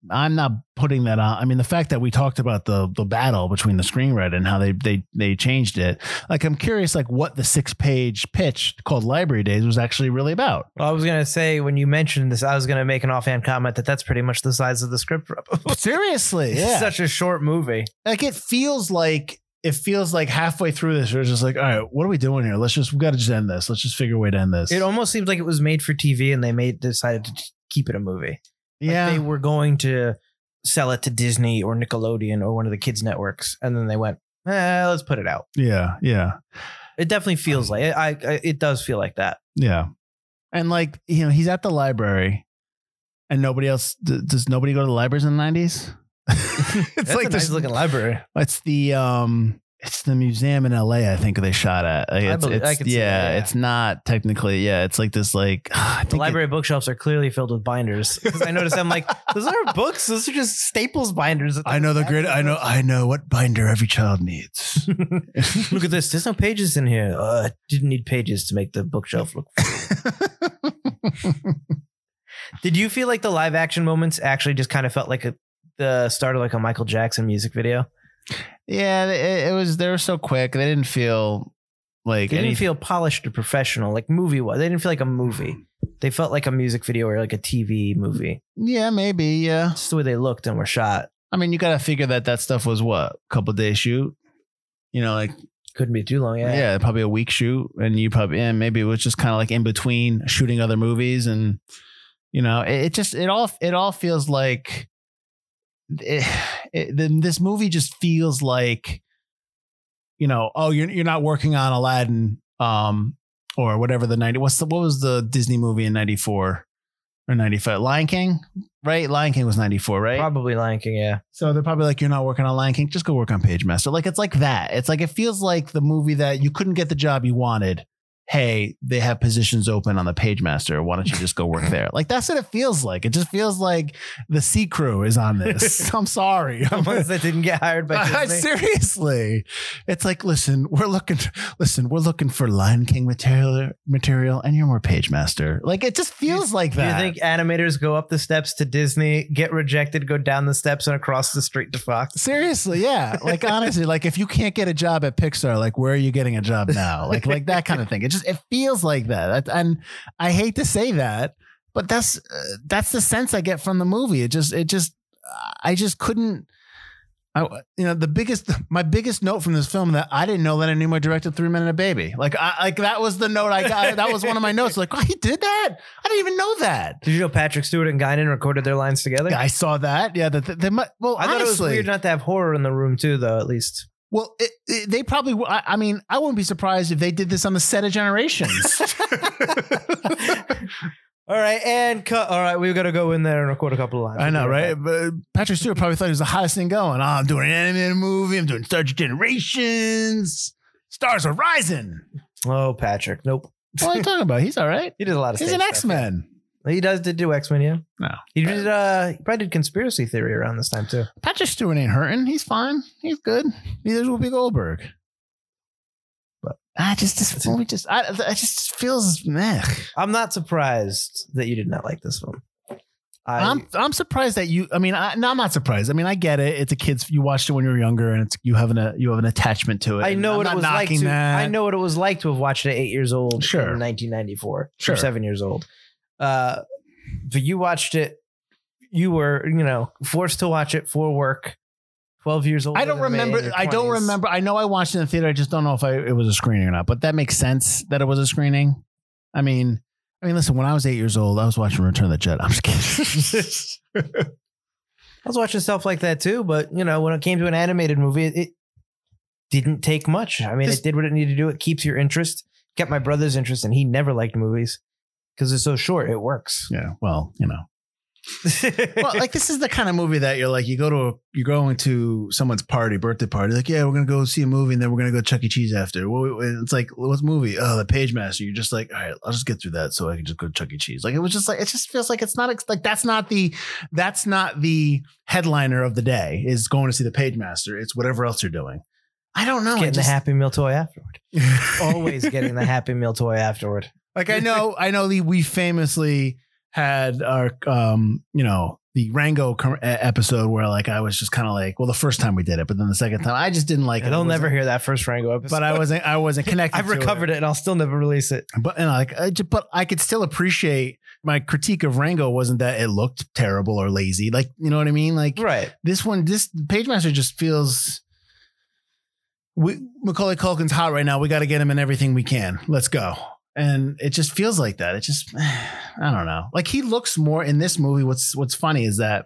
I'm not putting that on. I mean, the fact that we talked about the the battle between the screenwriter and how they they they changed it. Like, I'm curious, like what the six page pitch called Library Days was actually really about. Well, I was gonna say when you mentioned this, I was gonna make an offhand comment that that's pretty much the size of the script. Seriously, It's yeah. such a short movie. like it feels like it feels like halfway through this, we're just like, all right, what are we doing here? Let's just we got to just end this. Let's just figure a way to end this. It almost seems like it was made for TV, and they made decided to keep it a movie. Like yeah, they were going to sell it to Disney or Nickelodeon or one of the kids' networks, and then they went, eh, let's put it out. yeah, yeah. It definitely feels like I, I. It does feel like that. Yeah. And like, you know, he's at the library and nobody else, does nobody go to the libraries in the 90s? it's That's like a nice this, looking library. it's the, um, it's the museum in LA, I think they shot at. Like, I it's, believe- it's- yeah, that, yeah. it's not technically, yeah, it's like this, like, The think it- library bookshelves are clearly filled with binders. Because I noticed, I'm like, those aren't books; those are just Staples binders. I know the grid. I know, I know what binder every child needs. Look at this. There's no pages in here. Uh, didn't need pages to make the bookshelf look. Did you feel like the live action moments actually just kind of felt like a, the start of like a Michael Jackson music video? Yeah, it, it was, they were so quick. They didn't feel like They didn't feel polished or professional, like movie was. They didn't feel like a movie. They felt like a music video or like a TV movie. yeah, maybe. Yeah. Just the way they looked and were shot. I mean, you got to figure that that stuff was what, a couple days shoot? You know, like Couldn't be too long. yeah. Yeah. probably a week shoot, and you probably and maybe it was just kind of like in between shooting other movies, and you know, it, it just it all it all feels like it, it, then this movie just feels like you know, oh, you're you're not working on Aladdin, um, or whatever the ninety. What's the what was the Disney movie in ninety four or ninety five? Lion King, right? Lion King was ninety four, right? Probably Lion King. Yeah. So they're probably like, you're not working on Lion King, just go work on Page Master. Like it's like that. It's like it feels like the movie that you couldn't get the job you wanted. Hey, they have positions open on the Page Master. Why don't you just go work there? Like that's what it feels like. It just feels like the C crew is on this. I'm sorry. The ones that didn't get hired by Disney. Seriously, it's like, listen, we're looking, listen, we're looking for Lion King material, material, and you're more Page Master. Like it just feels like that. Do you think animators go up the steps to Disney, get rejected, go down the steps and across the street to Fox? Seriously, yeah. Like honestly, like if you can't get a job at Pixar, like where are you getting a job now? Like like that kind of thing. It just it feels like that. And I hate to say that, but that's uh, that's the sense I get from the movie. It just it just I just couldn't. I, you know the biggest my biggest note from this film that I didn't know that Nimoy directed Three Men and a Baby like I like that was the note I got that was one of my notes like oh he did that I didn't even know that Did you know Patrick Stewart and Guinan recorded their lines together? I saw that yeah that they might well I thought it was honestly- weird not to have horror in the room too, though. At least Well, it, it- they probably. I mean, I wouldn't be surprised if they did this on the set of Generations. All right, and cut. All right, we've got to go in there and record a couple of lines. I know, right? But Patrick Stewart probably thought he was the hottest thing going. Oh, I'm doing an animated movie. I'm doing Star Generations. Stars are rising. Oh, Patrick. Nope. What are you talking about? He's all right. He did a lot of. Stuff. He's an X Men. Yeah. He does did do X Men, yeah. No. He did. Uh, he probably did conspiracy theory around this time too. Patrick Stewart ain't hurting. He's fine. He's good. Neither is Whoopi Goldberg. But I just this movie just I, I just feels meh. I'm not surprised that you did not like this film. I, I'm I'm surprised that you. I mean, I, no, I'm not surprised. I mean, I get it. It's a kids. You watched it when you were younger, and it's you have an a, you have an attachment to it. I and know I'm what it not was like to. that. I know what it was like to have watched it at eight years old Sure. in 1994. Sure. Or seven years old. Uh, but you watched it. You were, you know, forced to watch it for work. Twelve years old. I don't remember. I don't remember. I know I watched it in the theater. I just don't know if I, it was a screening or not. But that makes sense that it was a screening. I mean, I mean, listen. When I was eight years old, I was watching Return of the Jedi. I'm just kidding. I was watching stuff like that too, but you know, when it came to an animated movie, it, it didn't take much. I mean, This- it did what it needed to do. It keeps your interest, kept my brother's interest, and he never liked movies because it's so short. It works. Yeah. Well, you know. well, like this is the kind of movie that you're like, you go to, a, you're going to someone's party, birthday party. Like, yeah, we're gonna go see a movie, and then we're gonna go Chuck E. Cheese after. Well, it's like, what's the movie? Oh, the Page Master. You're just like, all right, I'll just get through that, so I can just go to Chuck E. Cheese. Like, it was just like, it just feels like it's not like that's not the, that's not the headliner of the day. Is going to see the Page Master. It's whatever else you're doing. I don't know. Getting just- the Happy Meal toy afterward. Always getting the Happy Meal toy afterward. Like I know, I know the we famously had our um, you know, the Rango episode where like I was just kind of like, well, the first time we did it, but then the second time I just didn't like it. I'll never hear that first Rango episode. But I wasn't, I wasn't connected. I've recovered it. and I'll still never release it. But and like, I ju- but I could still appreciate my critique of Rango wasn't that it looked terrible or lazy. Like, you know what I mean? Like Right. this one, this Page Master just feels. We Macaulay Culkin's hot right now. We got to get him in everything we can. Let's go. And it just feels like that. It just, I don't know. Like he looks more in this movie. What's What's funny is that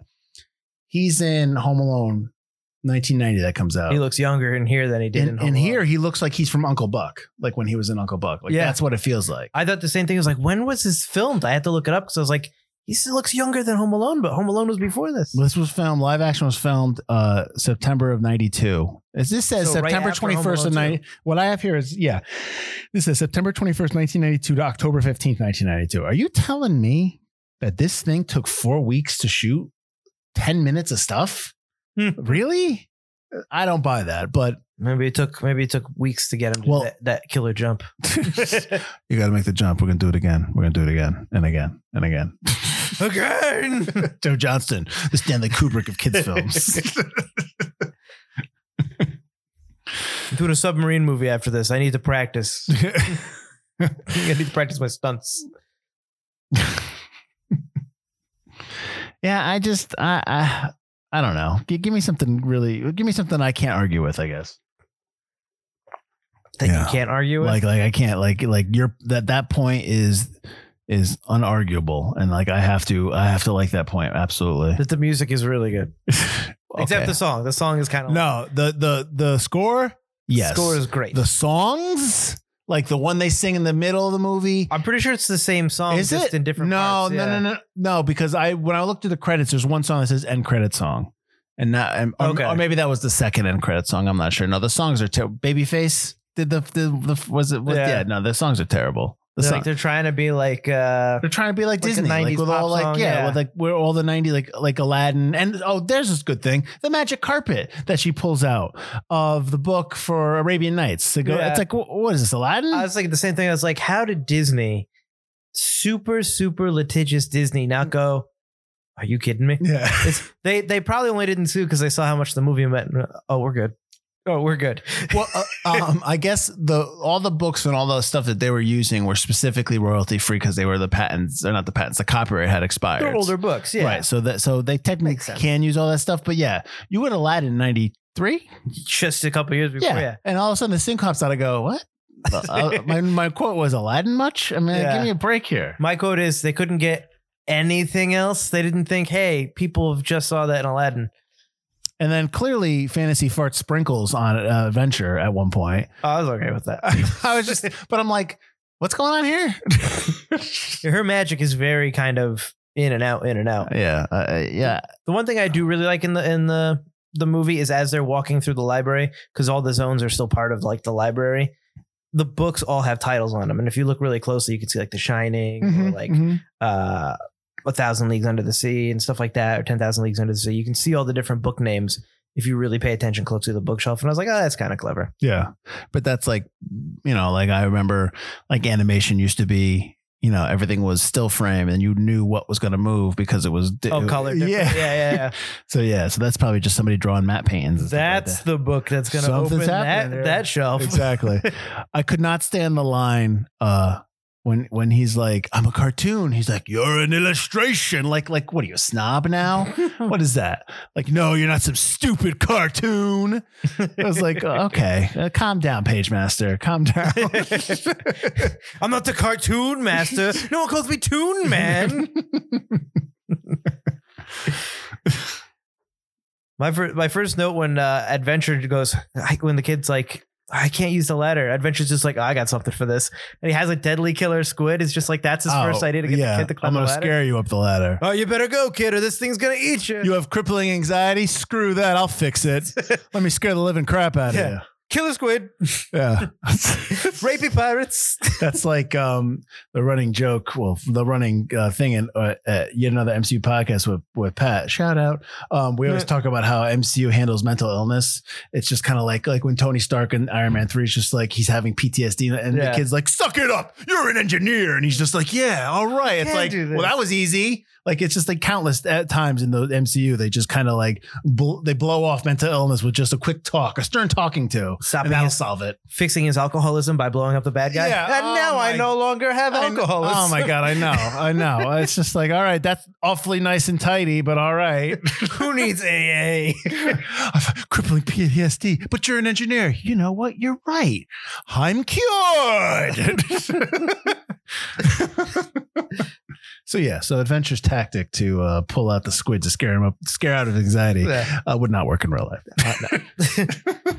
he's in Home Alone, 1990, that comes out. He looks younger in here than he did in and Home and Alone. here he looks like he's from Uncle Buck, like when he was in Uncle Buck. Like Yeah. that's what it feels like. I thought the same thing. I was like, when was this filmed? I had to look it up because I was like, he still looks younger than Home Alone, but Home Alone was before this. This was filmed. Live action was filmed uh September of '92. As this says, So September Home 21st of Alone 90. What I have here is yeah, this is September 21st, 1992 to October 15th, 1992. Are you telling me that this thing took four weeks to shoot 10 minutes of stuff? Hmm. Really? I don't buy that, but Maybe it took maybe it took weeks to get him to Well- that, that killer jump. you got to make the jump. We're gonna do it again. We're gonna do it again and again and again. Again. Joe Johnston, the Stanley Kubrick of kids films. I'm doing a submarine movie after this. I need to practice. I need to practice my stunts. yeah, I just I I, I don't know. Give me something really. Give me something I can't argue with. I guess. That Yeah. you can't argue with. Like like I can't like like your that that point is is unarguable and like I have to I have to like that point absolutely. that the music is really good. Except Okay. the song. The song is kind of no the the the score yes score is great. the songs like the one they sing in the middle of the movie I'm pretty sure it's the same song, is just it in different no parts. no yeah. no no no because I when I looked at the credits there's one song that says end credit song and not and, or, Okay. or maybe that was the second end credit song I'm not sure no the songs are terrible Babyface did the, the the was it was, Yeah. yeah. no the songs are terrible the They're song, like they're trying to be like uh they're trying to be like, Like Disney, like 90s with all like song, yeah, yeah. with like we're all the '90s like like Aladdin, and oh, there's this good thing, the magic carpet that she pulls out of the book for Arabian Nights. To go, Yeah. It's like what is this Aladdin? I was like the same thing. I was like, how did Disney, super super litigious Disney, not go? Are you kidding me? yeah, It's they they probably only didn't sue because they saw how much the movie meant. Oh, we're good. Oh, we're good. well, uh, um, I guess the all the books and all the stuff that they were using were specifically royalty free because they were the patents. They're not the patents. The copyright had expired. They're older books, yeah. right? So that so they technically can use all that stuff. But yeah, you would Aladdin '93. Just a couple years before, Yeah. yeah. And all of a sudden the sync comes out. I go, what? Uh, my, my quote was Aladdin much? I mean, Yeah. give me a break here. My quote is they couldn't get anything else. They didn't think, hey, people have just saw that in Aladdin. And then clearly Fantasy farts sprinkles on uh, Adventure at one point. Oh, I was okay with that. I was just, but I'm like, what's going on here? Her magic is very kind of in and out, in and out. yeah. Uh, yeah. The one thing I do really like in the in the the movie is as they're walking through the library because all the zones are still part of like the library. The books all have titles on them, and if you look really closely, you can see like The Shining or like Mhm. uh, A Thousand Leagues Under the Sea and stuff like that, or Ten Thousand Leagues Under the Sea. You can see all the different book names if you really pay attention closely to the bookshelf. And I was like, oh, that's kind of clever. yeah. But that's like, you know, like I remember like animation used to be, you know, everything was still frame and you knew what was going to move because it was. Oh, color. Yeah. yeah, yeah, yeah. So yeah. So that's probably just somebody drawing matte paintings. stuff like That's that. the book that's going to open that, there. that shelf. exactly. I could not stand the line uh when when he's like, I'm a cartoon. He's like, You're an illustration. Like, like, what are you, a snob now? what is that? Like, no, you're not some stupid cartoon. I was like, "Oh, okay, uh, calm down, Page Master. Calm down. I'm not the cartoon master. No one calls me Toon Man. my first, my first note when uh, Adventure goes, when the kid's like, I can't use the ladder. Adventure's just like, oh, I got something for this. And he has a deadly killer squid. It's just like, that's his first Oh, idea to get yeah, the kid to climb I'm the gonna ladder. scare you up the ladder. Oh, you better go, kid, or this thing's gonna eat you. You have crippling anxiety? Screw that. I'll fix it. Let me scare the living crap out of Yeah. Killer squid. Yeah. rapey pirates. That's like um, the running joke. Well, the running uh, thing in uh, uh, yet another MCU podcast with with Pat. Shout out. Um, we always Yeah. talk about how MCU handles mental illness. It's just kind of like like when Tony Stark in Iron Man three is just like he's having PTSD, and Yeah. the kid's like, "Suck it up, you're an engineer," and he's just like, "Yeah, all right." It's like, well, that was easy. Like it's just like countless at times in the MCU, they just kind of like bl- they blow off mental illness with just a quick talk, a stern talking to, Stopping and that'll his- solve it. Fixing his alcoholism by blowing up the bad guy. Yeah, And oh now I no longer have alcoholism. Oh my god, I know, I know. It's just like, all right, that's awfully nice and tidy, but all right. Who needs AA? Crippling PTSD, but you're an engineer. You know what? You're right. I'm cured. so yeah, so adventure's tactic to uh, pull out the squid to scare him up, scare out of anxiety, uh, would not work in real life.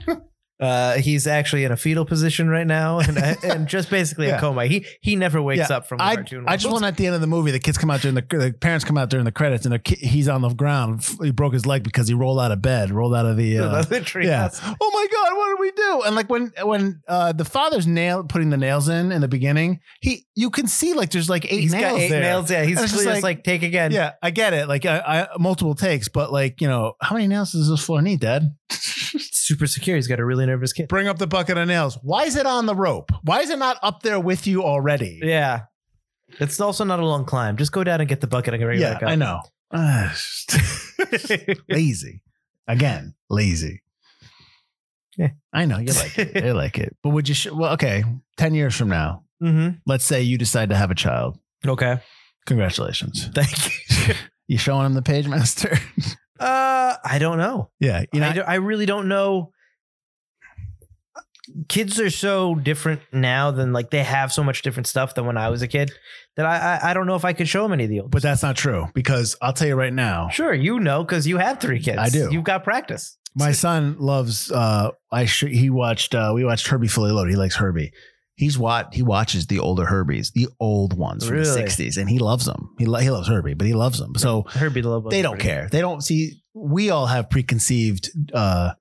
Uh, he's actually in a fetal position right now, and and just basically Yeah. a coma. He he never wakes Yeah, up from the I, cartoon. I just want at the end of the movie, the kids come out during the, the parents come out during the credits, and ki- he's on the ground. He broke his leg because he rolled out of bed, rolled out of the. Uh, the tree yeah. Oh my God! What did we do? And like when when uh, the father's nail putting the nails in in the beginning, he you can see like there's like eight He's nails got eight there. nails. Yeah, he's just, just like, like- take again. Yeah, I get it. Like I, I multiple takes, but like you know, how many nails does this floor need, Dad? super secure. He's got a really nervous kid. Bring up the bucket of nails. Why is it on the rope? Why is it not up there with you already? Yeah, it's also not a long climb. Just go down and get the bucket and bring it Yeah, back up. I know. Ah, lazy. Again, lazy. Yeah. I know you like it. You like it. But would you? Sh- well, okay. Ten years from now, mm-hmm. let's say you decide to have a child. Okay. Congratulations. Thank you. You showing him the page master? Uh, I don't know. yeah. You know, I, don't- I really don't know. Kids are so different now than like they have so much different stuff than when I was a kid that I I, I don't know if I could show them any of the old. but that's not true because I'll tell you right now. sure, you know, because you have three kids. I do. You've got practice. My son loves. uh I sh- he watched. uh We watched Herbie Fully Loaded. He likes Herbie. He's what he watches the older Herbies, the old ones from Really? the '60s, and he loves them. He lo- he loves Herbie, but he loves them. So Herbie the Love. they don't care. They don't see. We all have preconceived. uh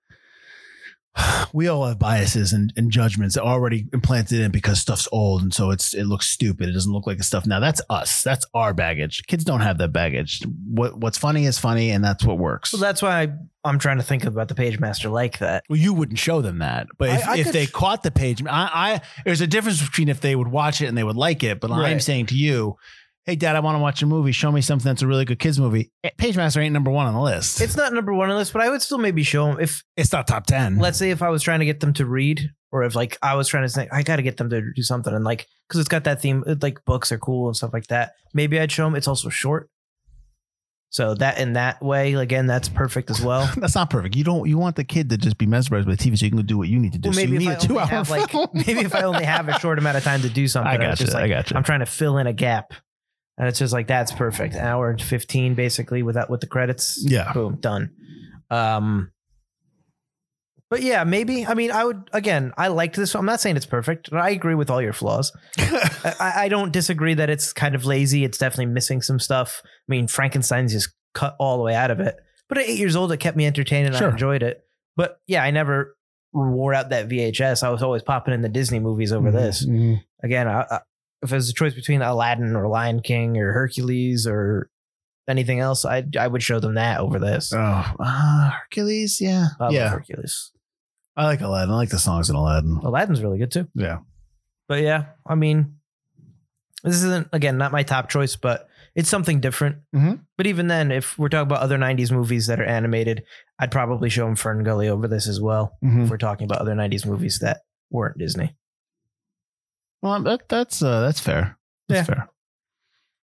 we all have biases and, and judgments that are already implanted in because stuff's old and so it's it looks stupid. It doesn't look like the stuff now. That's us. That's our baggage. Kids don't have that baggage. What what's funny is funny, and that's what works. Well, that's why I, I'm trying to think about the page master like that. Well, you wouldn't show them that, but if, I- I if could they caught the page, I, I there's a difference between if they would watch it and they would like it. But I'm saying to you, hey, Dad, I want to watch a movie. Show me something that's a really good kids movie. Eh, Page Master ain't number one on the list. It's not number one on the list, but I would still maybe show them if it's not top ten. let's say if I was trying to get them to read, or if like I was trying to say I got to get them to do something, and like because it's got that theme, like books are cool and stuff like that. Maybe I'd show them. It's also short, so that in that way, again, that's perfect as well. That's not perfect. You don't. You want the kid to just be mesmerized by the TV, so you can go do what you need to do. Well, so maybe you if need I a two hour have like maybe if I only have a short amount of time to do something, I got you. just like I got you. I'm trying to fill in a gap, and it's just like that's perfect. An hour and fifteen basically with that with the credits. Yeah. boom, done. Um, but yeah, maybe. I mean, I would again. I liked this. I'm not saying it's perfect. but I agree with all your flaws. I, I don't disagree that it's kind of lazy. It's definitely missing some stuff. I mean, Frankenstein's just cut all the way out of it. But at eight years old, it kept me entertained and Sure. I enjoyed it. But yeah, I never wore out that VHS. I was always popping in the Disney movies over this. Mhm. Again, I, If there's a choice between Aladdin or Lion King or Hercules or anything else, I I would show them that over this. Oh, uh, Hercules. Yeah, I love yeah. Hercules. I like Aladdin. I like the songs in Aladdin. Aladdin's really good too. Yeah. But yeah, I mean, this isn't again not my top choice, but it's something different. Mhm. But even then, if we're talking about other '90s movies that are animated, I'd probably show them Fern Gully over this as well. Mhm. If we're talking about other '90s movies that weren't Disney. Well, that, that's uh, that's fair. That's Yeah. fair.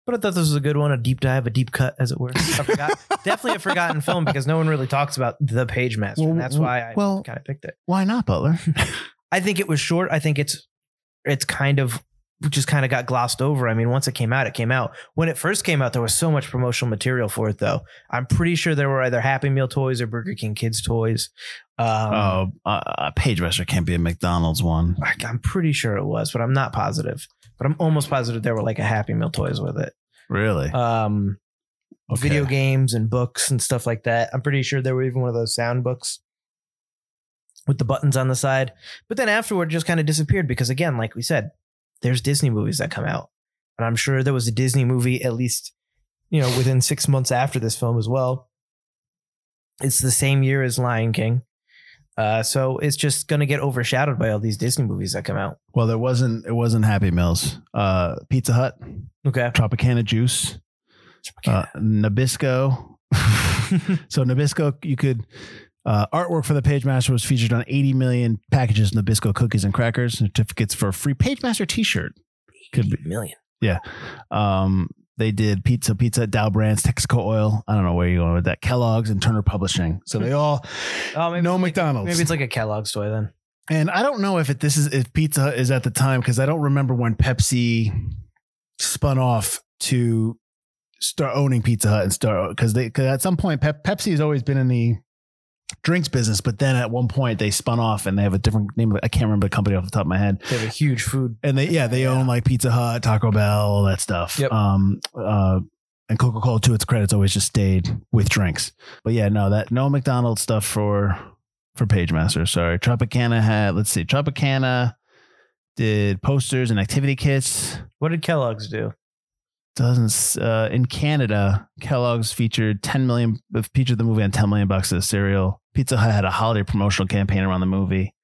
But I thought this was a good one, a deep dive, a deep cut, as it were. I forgot, definitely a forgotten film because no one really talks about the Page Master, and that's why I Well- kind of picked it. Why not, Butler? I think it was short. I think it's it's kind of just kind of got glossed over. I mean, once it came out, it came out. When it first came out, there was so much promotional material for it, though. I'm pretty sure there were either Happy Meal toys or Burger King kids toys. Um, oh, uh, uh, Pagemaster can't be a McDonald's one. I- I'm pretty sure it was, but I'm not positive. But I'm almost positive there were like a Happy Meal toys with it. Really? Um, Okay. video games and books and stuff like that. I'm pretty sure there were even one of those sound books with the buttons on the side. But then afterward, just kind of disappeared because, again, like we said, there's Disney movies that come out, and I'm sure there was a Disney movie at least, you know, within six months after this film as well. It's the same year as Lion King. Uh, so it's just gonna get overshadowed by all these Disney movies that come out. Well, there wasn't. It wasn't Happy Meals. Uh, Pizza Hut, Okay. Tropicana Juice, uh, Nabisco. so Nabisco, you could. Uh, artwork for the Pagemaster was featured on 80 million packages of Nabisco cookies and crackers. Certificates for a free Pagemaster T-shirt. Could be. million. Um, they did pizza, pizza, Dow Brands, Texaco Oil. I don't know where you're going with that. Kellogg's and Turner Publishing. So they all Oh, maybe no McDonald's. Maybe it's like a Kellogg's toy then. And I don't know if it this is if Pizza Hut is at the time because I don't remember when Pepsi spun off to start owning Pizza Hut and start because they because at some point Pep, Pepsi has always been in the drinks business, but then at one point they spun off and they have a different name. I can't remember the company off the top of my head. They have a huge food. And they yeah they own like Pizza Hut, Taco Bell, all that stuff. Yep. Um. Uh. And Coca Cola, to its credits, always just stayed with drinks. But yeah, no, that no McDonald's stuff for for Pagemaster. Sorry, Tropicana had. Let's see, Tropicana did posters and activity kits. What did Kellogg's do? Doesn't uh, in Canada, Kellogg's featured 10 million featured the movie on 10 million bucks of cereal. Pizza Hut had a holiday promotional campaign around the movie.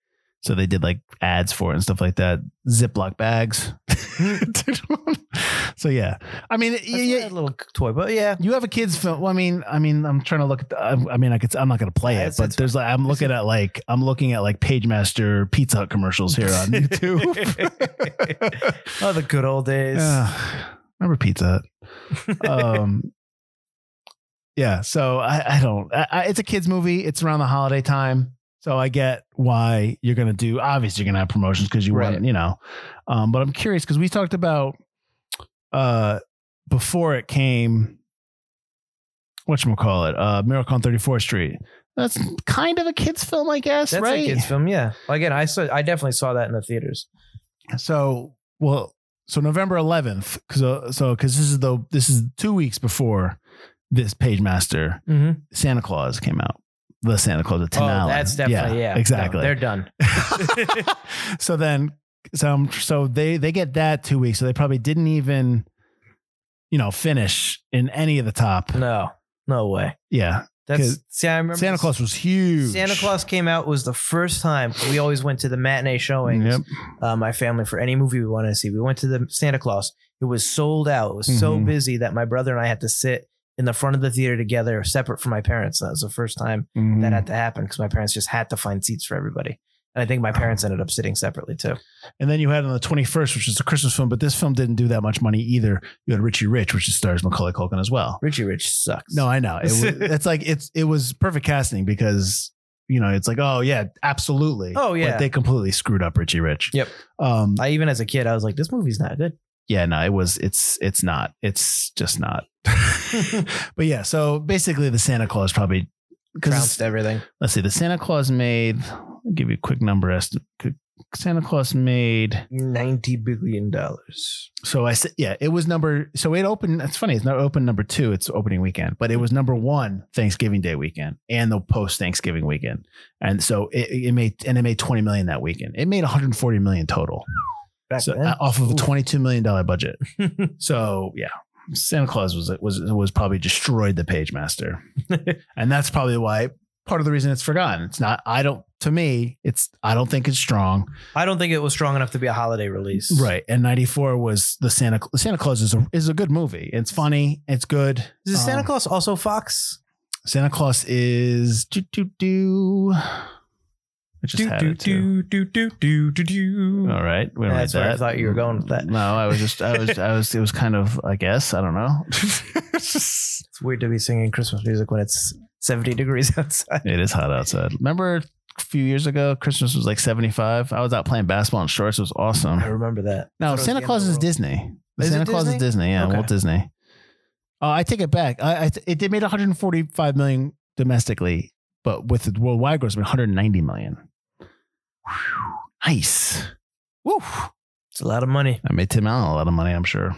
So they did like ads for it and stuff like that. Ziploc bags. so yeah, I mean, That's yeah, a little toy, but yeah. you have a kids film. Well, I mean, I mean, I'm trying to look at. The, I I mean, I could. I'm not going to play Yeah, it, but there's like I'm looking at like I'm looking at like Pagemaster Pizza Hut commercials here on YouTube. oh, the good old days. Yeah. remember Pizza Hut? Um, yeah. So I, I don't. I, it's a kids movie. It's around the holiday time, so I get why you're going to do. Obviously, you're going to have promotions because you Right. want, you know. Um, but I'm curious because we talked about uh before it came. What you call it? Uh, Miracle on 34th Street. That's kind of a kids film, I guess, That's right? a kids film, yeah. Well, again, I saw, I definitely saw that in the theaters. So, well, so November 11th, because so because this is the this is two weeks before this Page Master Mm-hmm. Santa Claus came out. The Santa Claus of Tim Oh, Allen. that's definitely yeah. No, exactly. they're done. so then, so um, so they they get that two weeks. So they probably didn't even, you know, finish in any of the top. No, no way. Yeah, that's see. I remember Santa Claus was huge. Santa Claus came out was the first time we always went to the matinee showings. Yep. Uh, my family for any movie we wanted to see. We went to the Santa Claus. It was sold out. It was so Mhm. busy that my brother and I had to sit in the front of the theater together, separate from my parents. That was the first time Mhm. that had to happen because my parents just had to find seats for everybody. And I think my parents ended up sitting separately too. And then you had on the 21st, which is a Christmas film, but this film didn't do that much money either. You had Richie Rich, which stars Macaulay Culkin as well. Richie Rich sucks. No, I know. It was, it's like it's it was perfect casting because you know it's like oh yeah, absolutely. Oh, yeah. but they completely screwed up Richie Rich. Yep. Um. I even as a kid, I was like, this movie's not good. yeah. No. It was. It's. It's not. It's just not. but yeah. So basically, the Santa Claus probably Trounced everything. let's see, the Santa Claus made. I'll give you a quick number estimate. Santa Claus made Ninety billion dollars. So I said, yeah, it was number. So it opened. It's funny. It's not open number two. It's opening weekend, but it was number one Thanksgiving Day weekend and the post Thanksgiving weekend. And so it, it made and it made twenty million that weekend. It made one hundred forty million total. Back So then. uh, off of a twenty two million dollar budget. so yeah, Santa Claus was was was probably destroyed the Page Master, and that's probably why part of the reason it's forgotten. It's not. I don't. To me, it's. I don't think it's strong. I don't think it was strong enough to be a holiday release. Right. And 94 was the Santa Santa Claus is a is a good movie. It's funny, it's good. Is Santa Um, Claus also Fox? Santa Claus is do do do I just had it too. do do do do do. All right. We don't That's like where I thought you were going with that. No, I was just I was I was it was kind of I guess, I don't know. It's weird to be singing Christmas music when it's 70 degrees outside. it is hot outside. Remember a few years ago, Christmas was like 75. I was out playing basketball in shorts. It was awesome. I remember that. No, Thought it was Santa Claus is of the world. Disney. Is Santa Claus is Disney? Disney. Yeah, Okay. Walt Disney. Oh, I take it back. I, I th- it did made 145 million domestically, but with the worldwide gross, it's been 190 million. Whew, nice. Woo. It's a lot of money. I made Tim Allen a lot of money, I'm sure.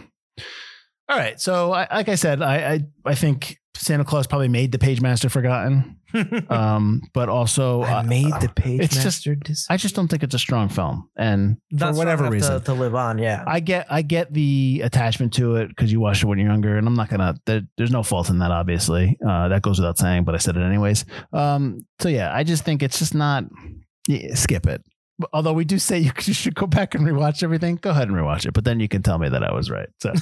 All right. So, I, like I said, I, I I think Santa Claus probably made the Page Master forgotten, um, but also I uh, made the page it's just- master dis- I just don't think it's a strong film, and Not for whatever reason, to, to live on. Yeah. I get I get the attachment to it because you watched it when you're younger, and I'm not gonna. There, there's no fault in that, obviously. Uh, that goes without saying, but I said it anyways. Um, so yeah, I just think it's just not. Yeah, skip it. Although we do say you, should go back and rewatch everything, go ahead and rewatch it. But then you can tell me that I was right. So,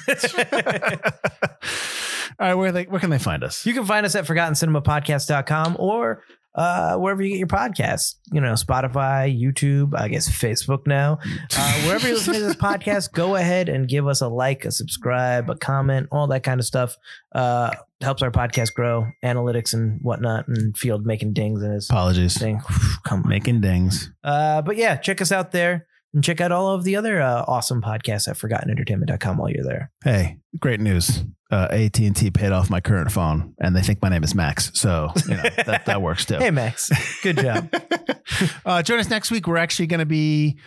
all right, where they where can they find us? You can find us at forgottencinemapodcast.com or uh, wherever you get your podcasts. You know, Spotify, YouTube, I guess Facebook now. Uh, wherever you listen to this podcast, go ahead and give us a like, a subscribe, a comment, all that kind of stuff. Uh, helps our podcast grow, analytics and whatnot, and Field making dings and his Apologies. thing. Come on. Making dings. Uh, but yeah, check us out there and check out all of the other uh, awesome podcasts at forgottenentertainment.com while you're there. Hey, great news. Uh, AT and T paid off my current phone, and they think my name is Max. So you know that, that works too. Hey, Max. Good job. uh, join us next week. We're actually going to be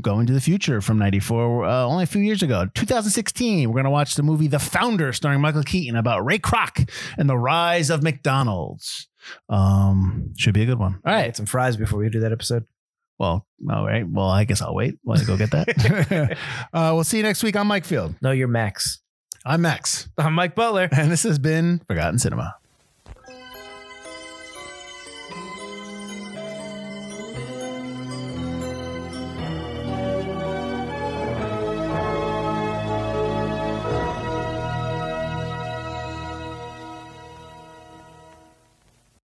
going to the future from 94 uh, only a few years ago 2016 we're going to watch the movie the founder starring michael keaton about ray kroc and the rise of mcdonald's um should be a good one all right I some fries before we do that episode. well all right well i guess i'll wait while you go get that uh, we'll see you next week i'm mike field No, you're Max. I'm max I'm Mike Butler. and this has been forgotten cinema